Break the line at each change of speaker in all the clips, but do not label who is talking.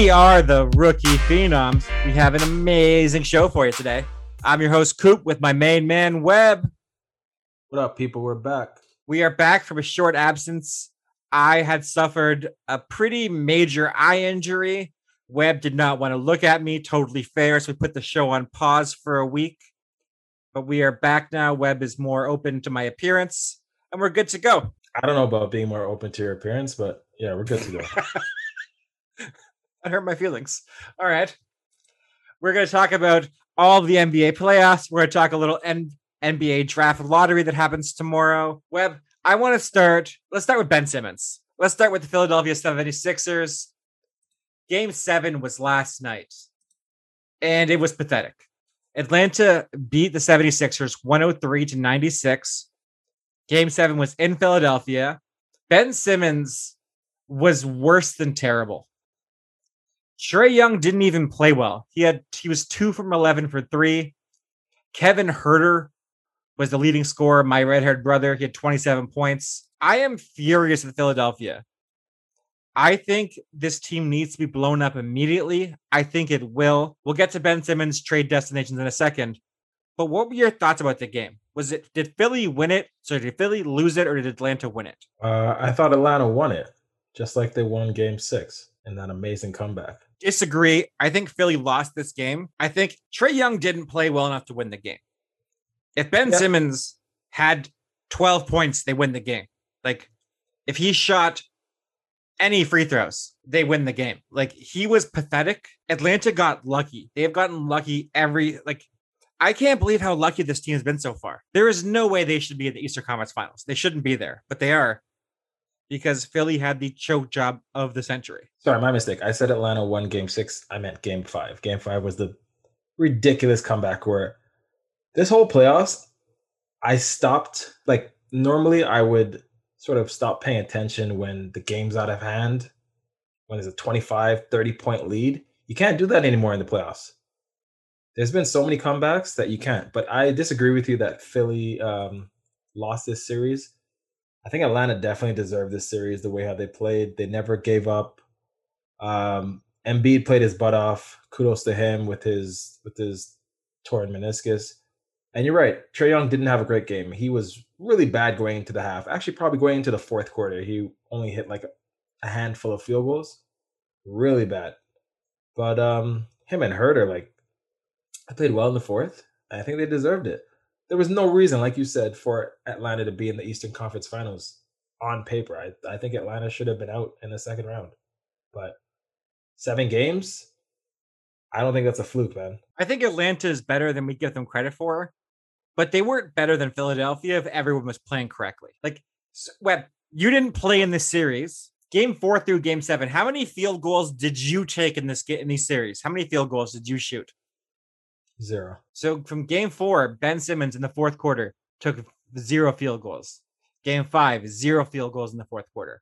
We are the Rookie Phenoms. We have an amazing show for you today. I'm your host, Coop, with my main man, Webb.
What up, people? We're back.
We are back from a short absence. I had suffered a pretty major eye injury. Webb did not want to look at me. Totally fair. So we put the show on pause for a week. But we are back now. Webb is more open to my appearance, and we're good to go.
I don't know about being more open to your appearance, but yeah, we're good to go.
I hurt my feelings. All right. We're going to talk about all the NBA playoffs. We're going to talk a little N- NBA draft lottery that happens tomorrow. Webb, I want to start. Let's start with Ben Simmons. Let's start with the Philadelphia 76ers. Game seven was last night, and it was pathetic. Atlanta beat the 76ers 103 to 96. Game seven was in Philadelphia. Ben Simmons was worse than terrible. Trae Young didn't even play well. He had he was two from 11 for three. Kevin Huerter was the leading scorer, my red haired brother. He had 27 points. I am furious with Philadelphia. I think this team needs to be blown up immediately. I think it will. We'll get to Ben Simmons' trade destinations in a second. But what were your thoughts about the game? Was it did Philly win it? So did Philly lose it, or did Atlanta win it?
Uh, I thought Atlanta won it, just like they won Game Six in that amazing comeback.
Disagree. I think Philly lost this game. I think Trae Young didn't play well enough to win the game. If Ben
Yeah.
Simmons had 12 points, they win the game. Like if he shot any free throws, they win the game. Like he was pathetic. Atlanta got lucky. They have gotten lucky every like I can't believe how lucky this team has been so far. There is no way they should be in the Eastern Conference Finals. They shouldn't be there, but they are because Philly had the choke job of the century.
Sorry, my mistake. I said Atlanta won Game Six. I meant Game Five. Game Five was the ridiculous comeback where this whole playoffs, I stopped. Like normally, I would sort of stop paying attention when the game's out of hand, when there's a 25, 30 point lead. You can't do that anymore in the playoffs. There's been so many comebacks that you can't. But I disagree with you that Philly um, lost this series. I think Atlanta definitely deserved this series the way how they played. They never gave up. Um, Embiid played his butt off. Kudos to him with his with his torn meniscus. And you're right, Trae Young didn't have a great game. He was really bad going into the half. Actually, probably going into the fourth quarter, he only hit like a handful of field goals. Really bad. But um, him and Huerter, like, I played well in the fourth. I think they deserved it. There was no reason, like you said, for Atlanta to be in the Eastern Conference Finals on paper. I, I think Atlanta should have been out in the second round. But seven games, I don't think that's a fluke, man.
I think Atlanta is better than we give them credit for, but they weren't better than Philadelphia if everyone was playing correctly. Like, Webb, you didn't play in this series. Game four through game seven. How many field goals did you take in this in these series? How many field goals did you shoot?
Zero.
So from game four, Ben Simmons in the fourth quarter took zero field goals. Game five, zero field goals in the fourth quarter.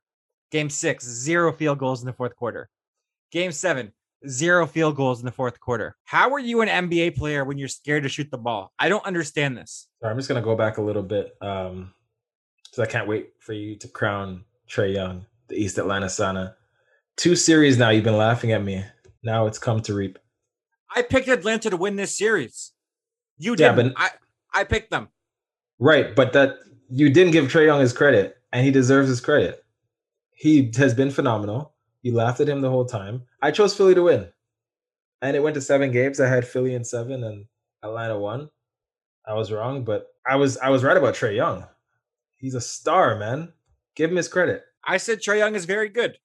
Game six, zero field goals in the fourth quarter. Game seven, zero field goals in the fourth quarter. How are you an NBA player when you're scared to shoot the ball? I don't understand this.
Sorry, I'm just gonna go back a little bit. Um, because I can't wait for you to crown Trae Young, the East Atlanta Sana. Two series now, you've been laughing at me. Now it's come to reap.
I picked Atlanta to win this series. You didn't.
but-
I, I picked them.
Right, but that you didn't give Trae Young his credit, and he deserves his credit. He has been phenomenal. You laughed at him the whole time. I chose Philly to win, and it went to seven games. I had Philly in seven, and Atlanta won. I was wrong, but I was I was right about Trae Young. He's a star, man. Give him his credit.
I said Trae Young is very good.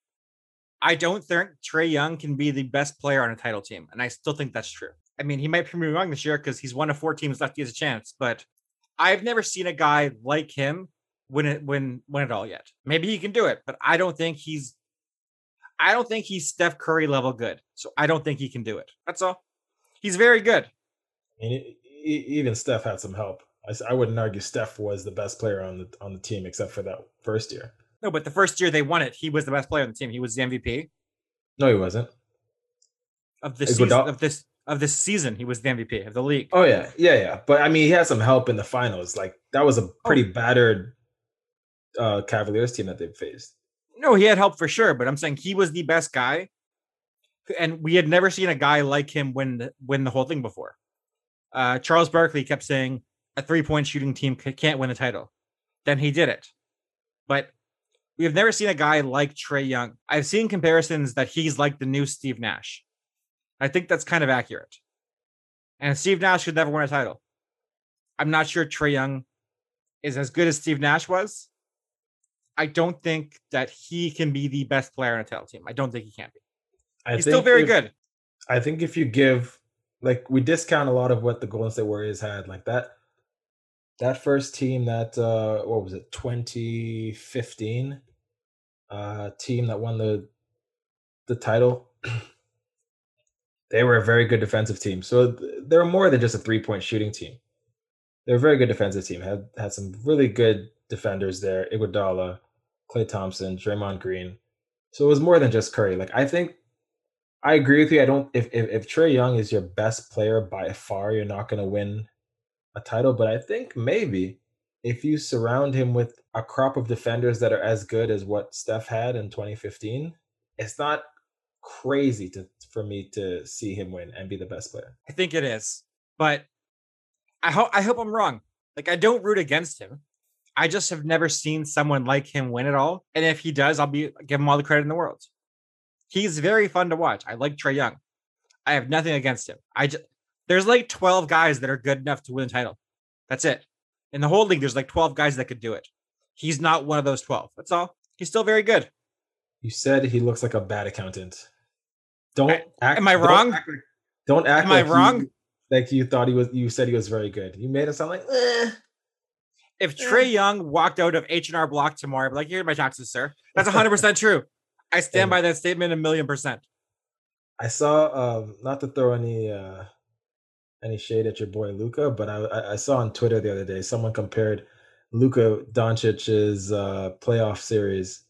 I don't think Trae Young can be the best player on a title team, and I still think that's true. I mean, he might prove me wrong this year because he's one of four teams left. He has a chance, but I've never seen a guy like him win it win win it all yet. Maybe he can do it, but I don't think he's. I don't think he's Steph Curry level good, so I don't think he can do it. That's all. He's very good.
I mean, even Steph had some help. I wouldn't argue Steph was the best player on the on the team except for that first year.
No, but the first year they won it, he was the best player on the team. He was the MVP
No, he wasn't.
of
Iguodala-
season of this of this season. He was the MVP of the league.
Oh yeah, yeah, yeah. But I mean, he had some help in the finals. Like that was a pretty battered uh Cavaliers team that they faced.
No, he had help for sure, but I'm saying he was the best guy. and we had never seen a guy like him win the, win the whole thing before. Uh, Charles Barkley kept saying a three point shooting team can't win a title. Then he did it, but we have never seen a guy like Trae Young. I've seen comparisons that he's like the new Steve Nash. I think that's kind of accurate. And Steve Nash should never win a title. I'm not sure Trae Young is as good as Steve Nash was. I don't think that he can be the best player on a title team. I don't think he can be.
I
He's still very
if-
good.
I think if you give like we discount a lot of what the Golden State Warriors had, like that that first team that uh what was it, 2015 uh team that won the the title. they were a very good defensive team. So they're more than just a three-point shooting team. They're a very good defensive team. Had had some really good defenders there. Iguodala, Klay Thompson, Draymond Green. So it was more than just Curry. Like I think I agree with you. I don't if if, if Trae Young is your best player by far, you're not going to win a title. But I think maybe if you surround him with a crop of defenders that are as good as what Steph had in 2015, it's not crazy to for me to see him win and be the best player.
I think it is, but I hope I hope I'm wrong. Like I don't root against him. I just have never seen someone like him win at all. And if he does, I'll be give him all the credit in the world. He's very fun to watch. I like Trae Young. I have nothing against him. I just there's like 12 guys that are good enough to win a title. That's it. In the whole league, there's like 12 guys that could do it. He's not one of those 12. That's all. He's still very good.
You said he looks like a bad accountant. Don't
I-
act.
am I
don't
wrong?
act Don't act.
Am I
like you-
wrong?
like you thought he was. You said he was very good. You made it sound like. Eh.
If
Yeah.
Trae Young walked out of H&R Block tomorrow, I'd be like, here are my taxes, sir. That's 100% true. I stand
And-
by that statement a million percent.
I saw. Um, not to throw any uh, any shade at your boy Luka, but I, I I saw on Twitter the other day someone compared Luka Doncic's uh, playoff series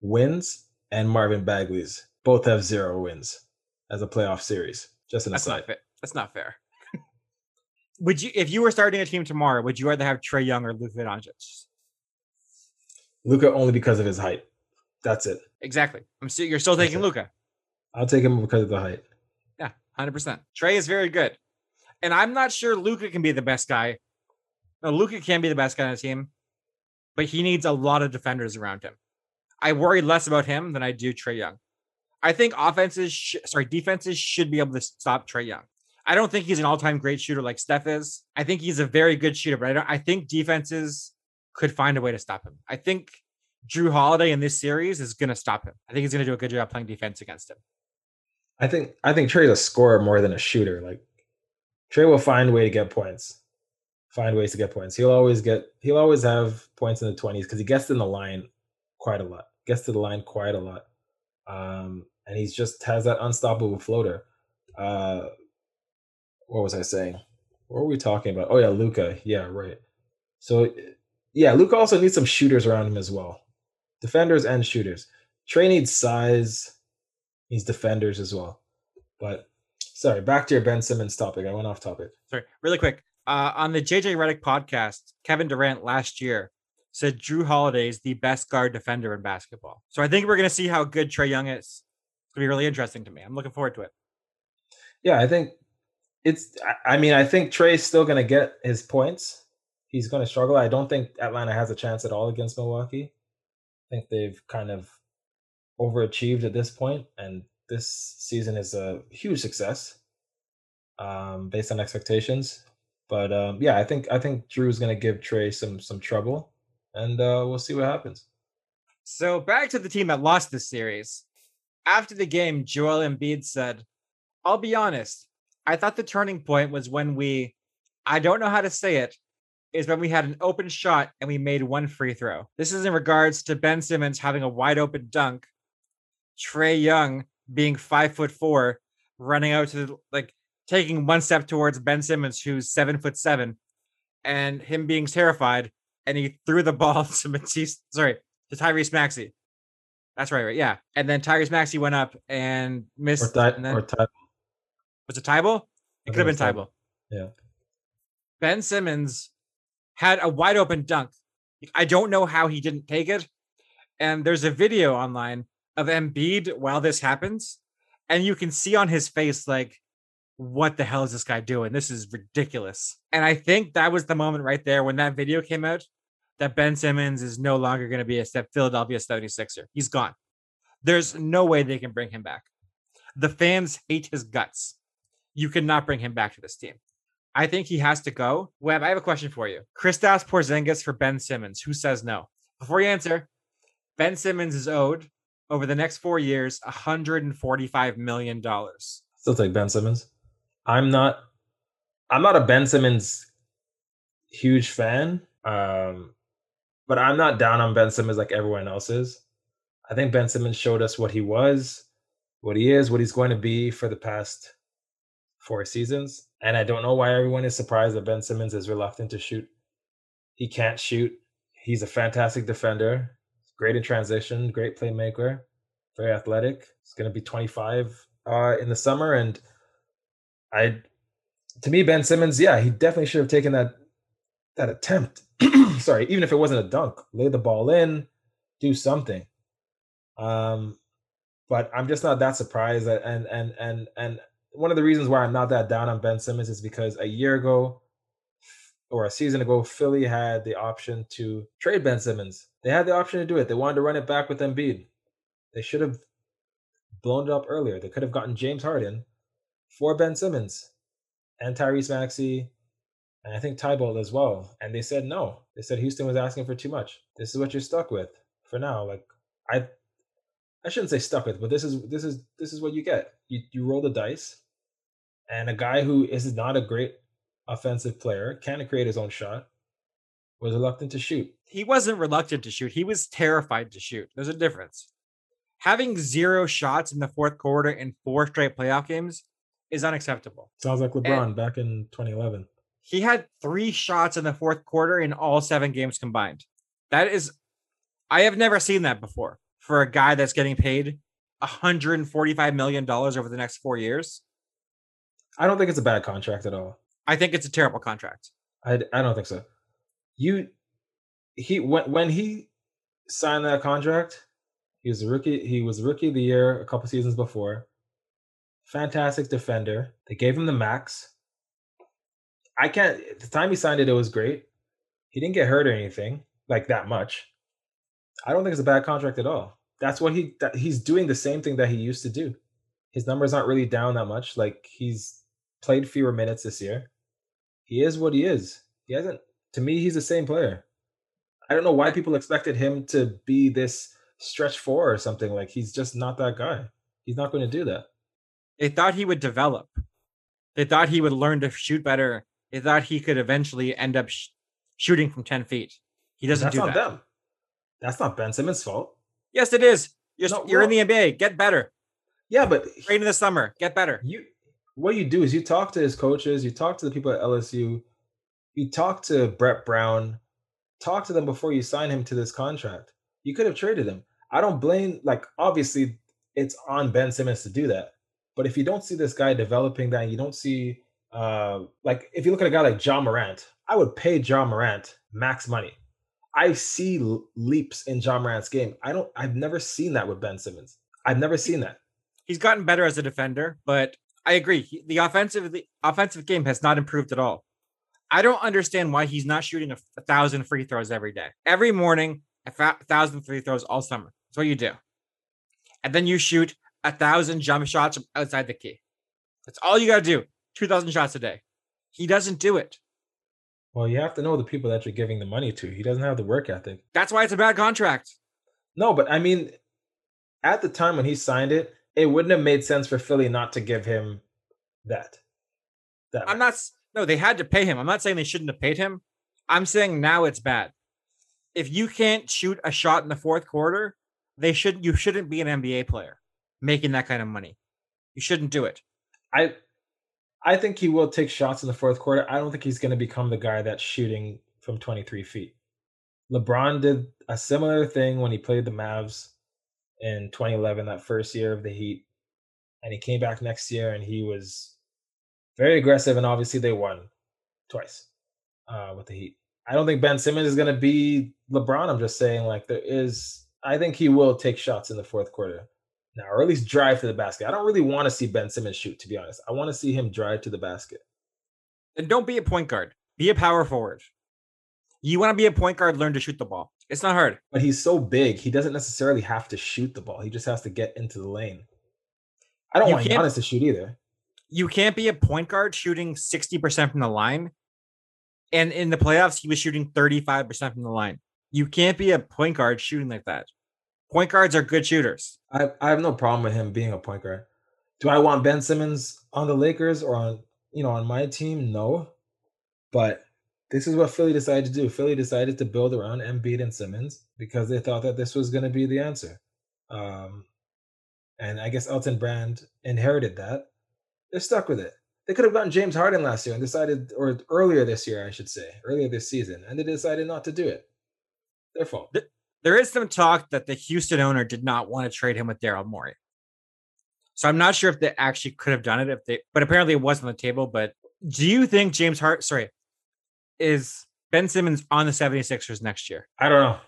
wins and Marvin Bagley's. Both have zero wins as a playoff series. Just an
That's
aside.
not fair. That's not fair. would you, if you were starting a team tomorrow, would you rather have Trae Young or Luka Doncic?
Luka only because of his height. That's it.
Exactly. I'm still, you're still
That's
taking. Luka.
I'll take him because of the height.
Yeah, hundred percent. Trae is very good, and I'm not sure Luka can be the best guy. Luka can be the best guy on the team, but he needs a lot of defenders around him. I worry less about him than I do Trae Young. I think offenses, sh- sorry, defenses should be able to stop Trae Young. I don't think he's an all-time great shooter like Steph is. I think he's a very good shooter, but I. I think defenses could find a way to stop him. I think Jrue Holiday in this series is going to stop him. I think he's going to do a good job playing defense against him.
I think I think Trae's a scorer more than a shooter. Like Trae will find a way to get points. Find ways to get points. He'll always get he'll always have points in the 20s because he gets in the line quite a lot. Gets to the line quite a lot. Um and he's just has that unstoppable floater. Uh what was I saying? What were we talking about? Oh yeah, Luka. Yeah, right. So yeah, Luka also needs some shooters around him as well. Defenders and shooters. Trae needs size needs defenders as well. But sorry, back to your Ben Simmons topic. I went off topic.
sorry, really quick. Uh, on the JJ Redick podcast, Kevin Durant last year said Jrue Holiday is the best guard defender in basketball. So I think we're going to see how good Trae Young is. It's going to be really interesting to me. I'm looking forward to it.
Yeah, I think it's. I- I mean, I think Trae's still going to get his points. He's going to struggle. I don't think Atlanta has a chance at all against Milwaukee. I think they've kind of overachieved at this point, and this season is a huge success um, based on expectations. But um, yeah, I think I think Jrue's going to give Trae some some trouble, and uh, we'll see what happens.
So back to the team that lost this series. After the game, Joel Embiid said, I'll be honest. I thought the turning point was when we, I don't know how to say it, is when we had an open shot and we made one free throw. This is in regards to Ben Simmons having a wide open dunk, Trae Young being five foot four, running out to like taking one step towards Ben Simmons, who's seven foot seven, and him being terrified, and he threw the ball to Matisse. Sorry, to Tyrese Maxey. That's right, right? Yeah. And then Tyrese Maxey went up and missed.
Or, Ty-
and then,
or Ty-
was it Thybulle? It could have been Thybulle.
Yeah.
Ben Simmons had a wide open dunk. I don't know how he didn't take it. And there's a video online of Embiid while this happens. and you can see on his face like what the hell is this guy doing? This is ridiculous. And I think that was the moment right there when that video came out that Ben Simmons is no longer going to be a Philadelphia 76er. He's gone. There's no way they can bring him back. The fans hate his guts. You cannot bring him back to this team. I think he has to go. Webb, I have a question for you. Kristaps Porzingis for Ben Simmons. Who says no? Before you answer, Ben Simmons is owed over the next four years $145 million.
Still take Ben Simmons. I'm not I'm not a Ben Simmons huge fan. Um, but I'm not down on Ben Simmons like everyone else is. I think Ben Simmons showed us what he was, what he is, what he's going to be for the past four seasons. And I don't know why everyone is surprised that Ben Simmons is reluctant to shoot. He can't shoot. He's a fantastic defender, great in transition, great playmaker, very athletic. He's going to be 25 uh, in the summer. And I, to me, Ben Simmons, yeah, he definitely should have taken that that attempt. Sorry, even if it wasn't a dunk, lay the ball in, do something. Um, but I'm just not that surprised. That, and and and and one of the reasons why I'm not that down on Ben Simmons is because a year ago or a season ago, Philly had the option to trade Ben Simmons. They had the option to do it. They wanted to run it back with Embiid. They should have blown it up earlier. They could have gotten James Harden for Ben Simmons and Tyrese Maxey and I think Thybulle as well. And they said no. They said Houston was asking for too much. This is what you're stuck with for now. Like I I shouldn't say stuck with, but this is this is this is what you get. You you roll the dice, and a guy who is not a great offensive player, can't create his own shot, was reluctant to shoot.
He wasn't reluctant to shoot. He was terrified to shoot. There's a difference. Having zero shots in the fourth quarter in four straight playoff games is unacceptable.
Sounds like LeBron and back in 2011.
He had three shots in the fourth quarter in all seven games combined. That is, I have never seen that before for a guy that's getting paid $145 million over the next four years.
I don't think it's a bad contract at all.
I think it's a terrible contract.
I, I don't think so. You, he, when, when he signed that contract, he was a rookie. He was rookie of the year a couple seasons before. Fantastic defender. They gave him the max. I can't. The time he signed it, it was great. He didn't get hurt or anything like that much. I don't think it's a bad contract at all. That's what he that he's doing the same thing that he used to do. His numbers aren't really down that much. Like he's played fewer minutes this year. He is what he is. He hasn't. To me, he's the same player. I don't know why people expected him to be this stretch four or something. Like he's just not that guy. He's not going to do that.
They thought he would develop. They thought he would learn to shoot better they thought he could eventually end up sh- shooting from 10 feet. He doesn't
That's
do
not
that.
Them. That's not Ben Simmons' fault.
Yes, it is. You're, no, you're well, in the NBA. Get better.
Yeah, but
train in the summer. Get better.
You what you do is you talk to his coaches, you talk to the people at LSU, you talk to Brett Brown, talk to them before you sign him to this contract. You could have traded him. I don't blame like obviously it's on Ben Simmons to do that. But if you don't see this guy developing that, you don't see uh, like if you look at a guy like Ja Morant, I would pay Ja Morant max money. I see leaps in Ja Morant's game. I don't. I've never seen that with Ben Simmons. I've never seen that.
He's gotten better as a defender, but I agree. The offensive the offensive game has not improved at all. I don't understand why he's not shooting a, a thousand free throws every day. Every morning, a fa- thousand free throws all summer. That's what you do. And then you shoot a thousand jump shots outside the key. That's all you got to do. 2,000 shots a day. He doesn't do it.
Well, you have to know the people that you're giving the money to. He doesn't have the work ethic.
That's why it's a bad contract.
No, but I mean, at the time when he signed it, it wouldn't have made sense for Philly not to give him that.
that I'm not. No, they had to pay him. I'm not saying they shouldn't have paid him. I'm saying now it's bad. If you can't shoot a shot in the fourth quarter, they shouldn't. You shouldn't be an NBA player making that kind of money. You shouldn't do it.
I I think he will take shots in the fourth quarter. I don't think he's going to become the guy that's shooting from 23 feet. LeBron did a similar thing when he played the Mavs in 2011, that first year of the Heat. And he came back next year and he was very aggressive. And obviously, they won twice uh, with the Heat. I don't think Ben Simmons is going to be LeBron. I'm just saying, like, there is, I think he will take shots in the fourth quarter. now, or at least drive to the basket. I don't really want to see Ben Simmons shoot, to be honest. I want to see him drive to the basket.
And don't be a point guard. Be a power forward. You want to be a point guard, learn to shoot the ball. It's not hard.
But he's so big, he doesn't necessarily have to shoot the ball. He just has to get into the lane. I don't
You
want Giannis to shoot either.
You can't be a point guard shooting 60% from the line. And in the playoffs, he was shooting 35% from the line. You can't be a point guard shooting like that. Point guards are good shooters.
I, I have no problem with him being a point guard. Do I want Ben Simmons on the Lakers or on you know on my team? No. But this is what Philly decided to do. Philly decided to build around Embiid and Simmons because they thought that this was going to be the answer. Um, and I guess Elton Brand inherited that. They're stuck with it. They could have gotten James Harden last year and decided, or earlier this year, I should say, earlier this season, and they decided not to do it. Their fault.
There is some talk that the Houston owner did not want to trade him with Daryl Morey. So I'm not sure if they actually could have done it if they but apparently it was on the table. But do you think James Hart sorry is Ben Simmons on the 76ers next year?
I don't know.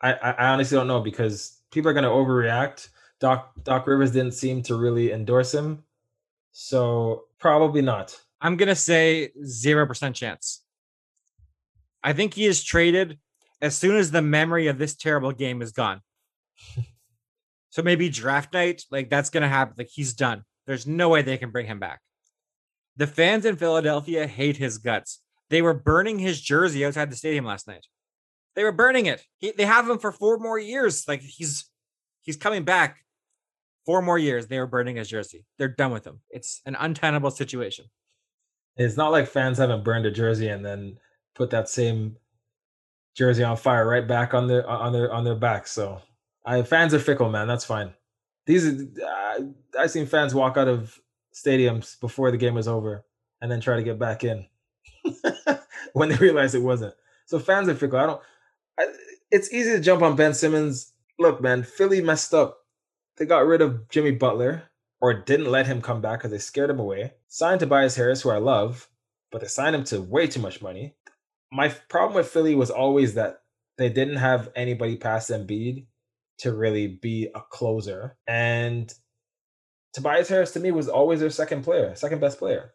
I, I honestly don't know because people are going to overreact. Doc Doc Rivers didn't seem to really endorse him, so probably not.
I'm gonna say zero percent chance. I think he is traded as soon as the memory of this terrible game is gone. so maybe draft night, like that's gonna happen. Like he's done. There's no way they can bring him back. The fans in Philadelphia hate his guts. They were burning his jersey outside the stadium last night. They were burning it. He, they have him for four more years. Like he's he's coming back. Four more years. They were burning his jersey. They're done with him. It's an untenable situation.
It's not like fans haven't burned a jersey and then put that same jersey on fire right back on their on their on their back. So I fans are fickle, man. That's fine. These uh, I've seen fans walk out of stadiums before the game was over and then try to get back in when they realized it wasn't. So fans are fickle. I don't. I, it's easy to jump on Ben Simmons. Look, man, Philly messed up. They got rid of Jimmy Butler or didn't let him come back because they scared him away. Signed Tobias Harris, who I love, but they signed him to way too much money. My problem with Philly was always that they didn't have anybody past Embiid to really be a closer. And Tobias Harris to me was always their second player, second best player,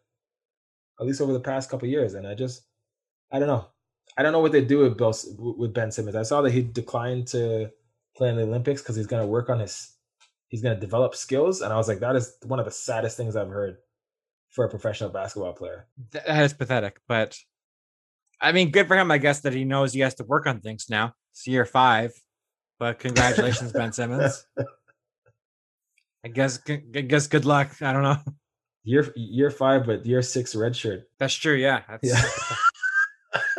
at least over the past couple years. And I just, I don't know. I don't know what they do with Bill, with Ben Simmons. I saw that he declined to play in the Olympics because he's going to work on his he's going to develop skills. And I was like, that is one of the saddest things I've heard for a professional basketball player.
That is pathetic, but I mean, good for him. I guess that he knows he has to work on things now. It's year five, but congratulations, Ben Simmons. I guess, I guess, good luck. I don't know.
Year year five, but year six red shirt.
That's true. Yeah, that's,
Yeah.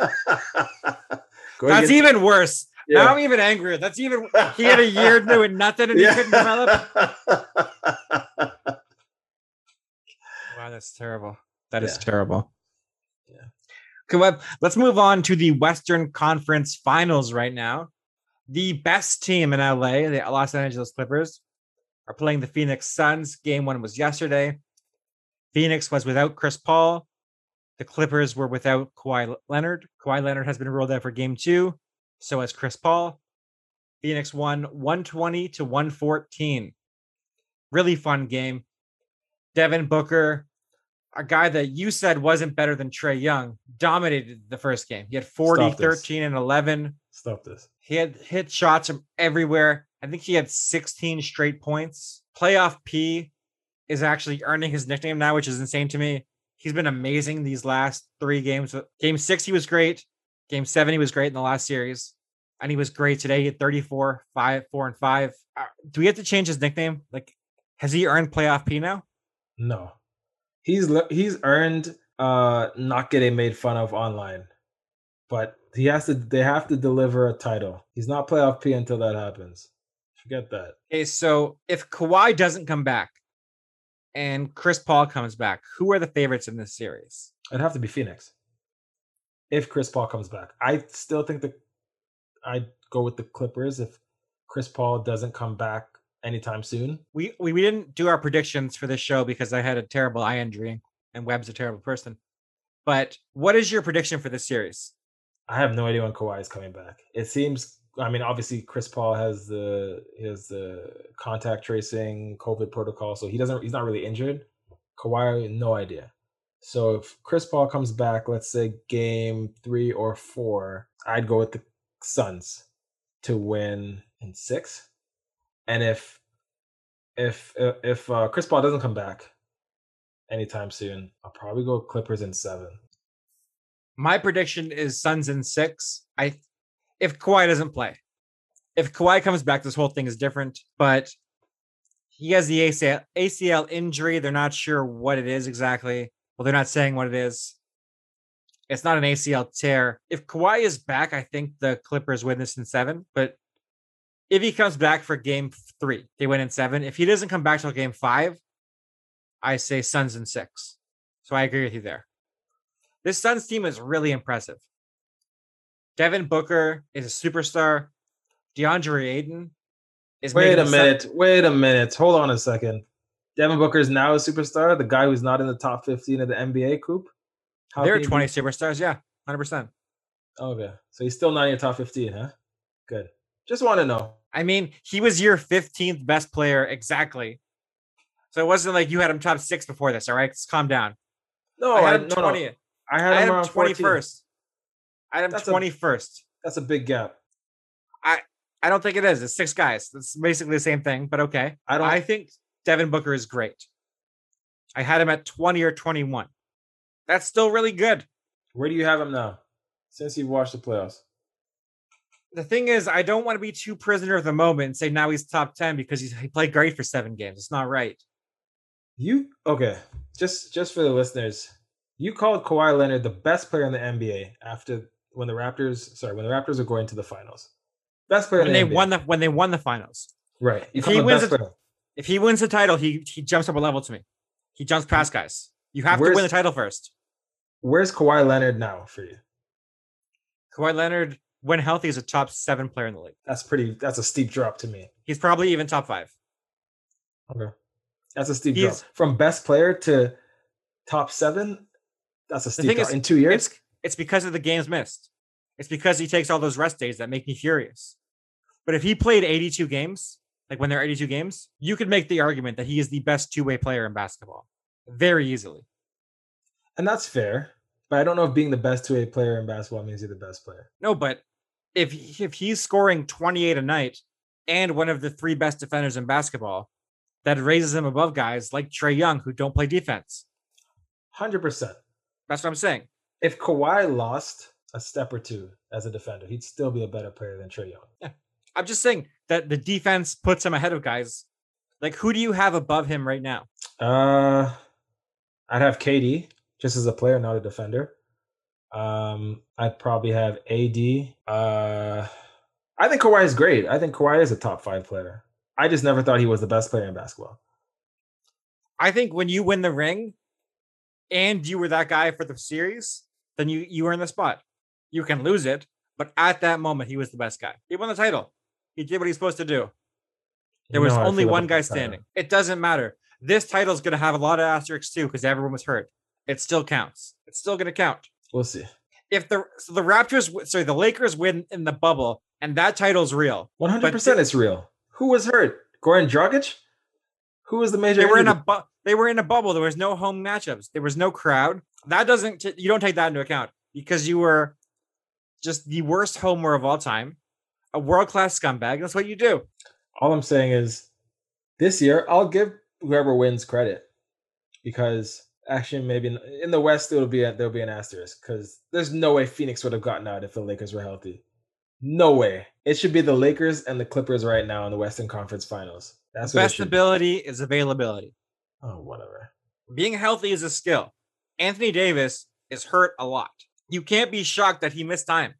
That's even worse.
yeah.
Now I'm even angrier. That's even. He had a year doing nothing and he couldn't develop. Wow, that's terrible. That is
Yeah.
terrible.
Yeah.
Okay, well, let's move on to the Western Conference Finals right now. The best team in LA, the Los Angeles Clippers, are playing the Phoenix Suns. Game one was yesterday. Phoenix was without Chris Paul. The Clippers were without Kawhi Leonard. Kawhi Leonard has been ruled out for game two. So has Chris Paul. Phoenix won 120 to 114. Really fun game. Devin Booker, a guy that you said wasn't better than Trey Young, dominated the first game. He had 40, 13, and 11.
Stop this.
He had hit shots from everywhere. I think he had 16 straight points. Playoff P is actually earning his nickname now, which is insane to me. He's been amazing these last three games. Game six, he was great. Game seven, he was great in the last series. And he was great today. He had 34, 5, 4, and 5. Uh, do we have to change his nickname? Like, has he earned playoff P now?
No, he's he's earned uh not getting made fun of online, but he has to. They have to deliver a title. He's not playoff P until that happens. Forget that.
Okay, so if Kawhi doesn't come back and Chris Paul comes back, who are the favorites in this series?
It'd have to be Phoenix. If Chris Paul comes back, I still think that I'd go with the Clippers if Chris Paul doesn't come back anytime soon.
We, we we didn't do our predictions for this show because I had a terrible eye injury and Webb's a terrible person. But what is your prediction for this series?
I have no idea when Kawhi is coming back. It seems I mean, obviously, Chris Paul has the has the contact tracing COVID protocol, so he doesn't. He's not really injured. Kawhi, no idea. So if Chris Paul comes back, let's say game three or four, I'd go with the Suns to win in six. And if if if uh, Chris Paul doesn't come back anytime soon, I'll probably go Clippers in seven.
My prediction is Suns in six. I if Kawhi doesn't play. If Kawhi comes back, this whole thing is different. But he has the ACL, ACL injury. They're not sure what it is exactly. Well, they're not saying what it is. It's not an ACL tear. If Kawhi is back, I think the Clippers win this in seven. But if he comes back for game three, they win in seven. If he doesn't come back till game five, I say Suns in six. So I agree with you there. This Suns team is really impressive. Devin Booker is a superstar. DeAndre Ayton
is. Wait a minute. Wait a minute. Hold on a second. Devin Booker is now a superstar. The guy who's not in the top fifteen of the NBA coop.
How there are twenty be- superstars. Yeah, hundred percent.
Okay, so he's still not in your top fifteen, huh? Good. Just want to know.
I mean, he was your fifteenth best player exactly. So it wasn't like you had him top six before this. All right, Just calm down.
No, I had him twenty. No.
I had I had him twenty first. I had him twenty first.
That's a big gap.
I I don't think it is. It's six guys. It's basically the same thing, but okay. I don't. I think Devin Booker is great. I had him at twenty or twenty one. That's still really good.
Where do you have him now? Since you've watched the playoffs.
The thing is, I don't want to be too prisoner of the moment and say now he's top ten because he's, he played great for seven games. It's not right.
You okay? Just just for the listeners, you called Kawhi Leonard the best player in the NBA after when the Raptors, sorry, when the Raptors are going to the finals. Best player
when
the
they NBA. won the when they won the finals.
Right.
if he wins, a, if he wins the title, he he jumps up a level to me. He jumps past guys. You have where's, to win the title first.
Where's Kawhi Leonard now for you?
Kawhi Leonard, when healthy, is a top seven player in the league.
That's pretty. That's a steep drop to me.
He's probably even top five.
Okay, that's a steep He's, drop from best player to top seven. That's a steep drop is, in two years.
It's, it's because of the games missed. It's because he takes all those rest days that make me furious. But if he played 82 games, like when there are 82 games, you could make the argument that he is the best two way player in basketball very easily.
And that's fair. But I don't know if being the best two way player in basketball means you're the best player.
No, but if if he's scoring 28 a night and one of the three best defenders in basketball, that raises him above guys like Trae Young who don't play defense.
100%.
That's what I'm saying.
If Kawhi lost a step or two as a defender, he'd still be a better player than Trae Young.
Yeah. I'm just saying that the defense puts him ahead of guys. Like, who do you have above him right now?
Uh, I'd have KD just as a player, not a defender. Um, I'd probably have AD. Uh, I think Kawhi is great. I think Kawhi is a top five player. I just never thought he was the best player in basketball.
I think when you win the ring and you were that guy for the series, then you you were in the spot. You can lose it, but at that moment, he was the best guy. He won the title. He did what he's supposed to do. There was only one guy uh, standing. It doesn't matter. This title is going to have a lot of asterisks too because everyone was hurt. It still counts. It's still going to count.
We'll see.
If the so the Raptors, sorry, the Lakers win in the bubble, and that title's real.
One hundred percent, it's real. Who was hurt? Goran Dragic. Who was the major?
They were in a bu- they were in a bubble. There was no home matchups. There was no crowd. That doesn't t- you don't take that into account because you were just the worst homer of all time, a world class scumbag. That's what you do.
All I'm saying is, this year I'll give whoever wins credit because actually maybe in, in the West it'll be a, there'll be an asterisk because there's no way Phoenix would have gotten out if the Lakers were healthy. No way. It should be the Lakers and the Clippers right now in the Western Conference Finals.
That's best ability be. is availability.
Oh, whatever.
Being healthy is a skill. Anthony Davis is hurt a lot. You can't be shocked that he missed time.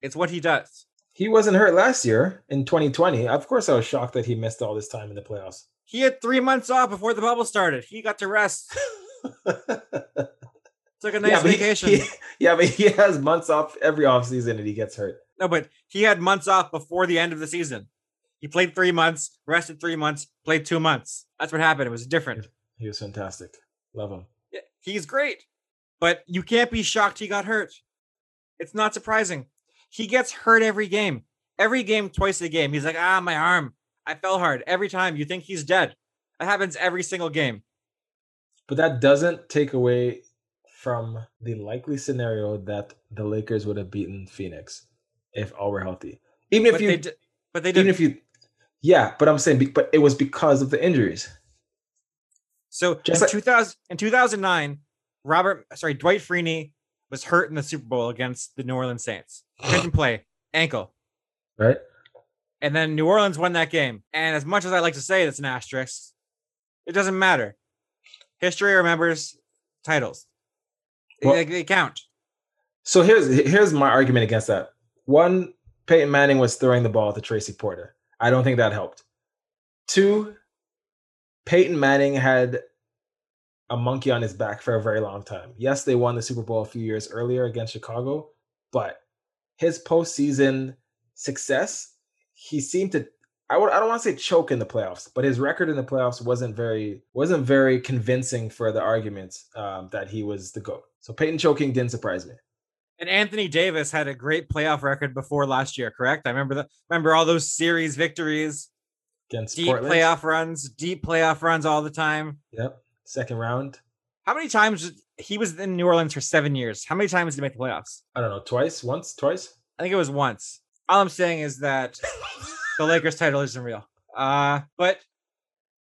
It's what he does.
He wasn't hurt last year in 2020. Of course, I was shocked that he missed all this time in the playoffs.
He had three months off before the bubble started. He got to rest. Took a nice yeah, vacation.
He, yeah, but he has months off every offseason and he gets hurt.
No, but he had months off before the end of the season. He played three months, rested three months, played two months. That's what happened. It was different.
He was fantastic. Love him.
He's great. But you can't be shocked he got hurt. It's not surprising. He gets hurt every game. every game, twice a game. He's like, ah, my arm, I fell hard every time. You think he's dead? That happens every single game.
But that doesn't take away from the likely scenario that the Lakers would have beaten Phoenix if all were healthy. Even if
but
you,
they, di- but they
even
didn't.
if you, yeah. But I'm saying, but it was because of the injuries.
So
Just
in
like-
2000 in 2009, Robert, sorry, Dwight Freeney was hurt in the Super Bowl against the New Orleans Saints. Couldn't play, ankle.
Right?
And then New Orleans won that game. And as much as I like to say it's an asterisk, it doesn't matter. History remembers titles. They-
Well-
they, they count.
So here's here's my argument against that. One, Peyton Manning was throwing the ball to Tracy Porter. I don't think that helped. Two, Peyton Manning had a monkey on his back for a very long time. Yes, they won the Super Bowl a few years earlier against Chicago, but his postseason success, he seemed to I would I don't want to say choke in the playoffs, but his record in the playoffs wasn't very wasn't very convincing for the argument um, that he was the goat. So Peyton choking didn't surprise me.
And Anthony Davis had a great playoff record before last year, correct? I remember the remember all those series victories,
against
deep
Portland.
playoff runs, deep playoff runs all the time.
Yep. Second round.
How many times he was in New Orleans for seven years? How many times did he make the playoffs?
I don't know, twice, once, twice.
I think it was once. All I'm saying is that the Lakers title isn't real. Uh, but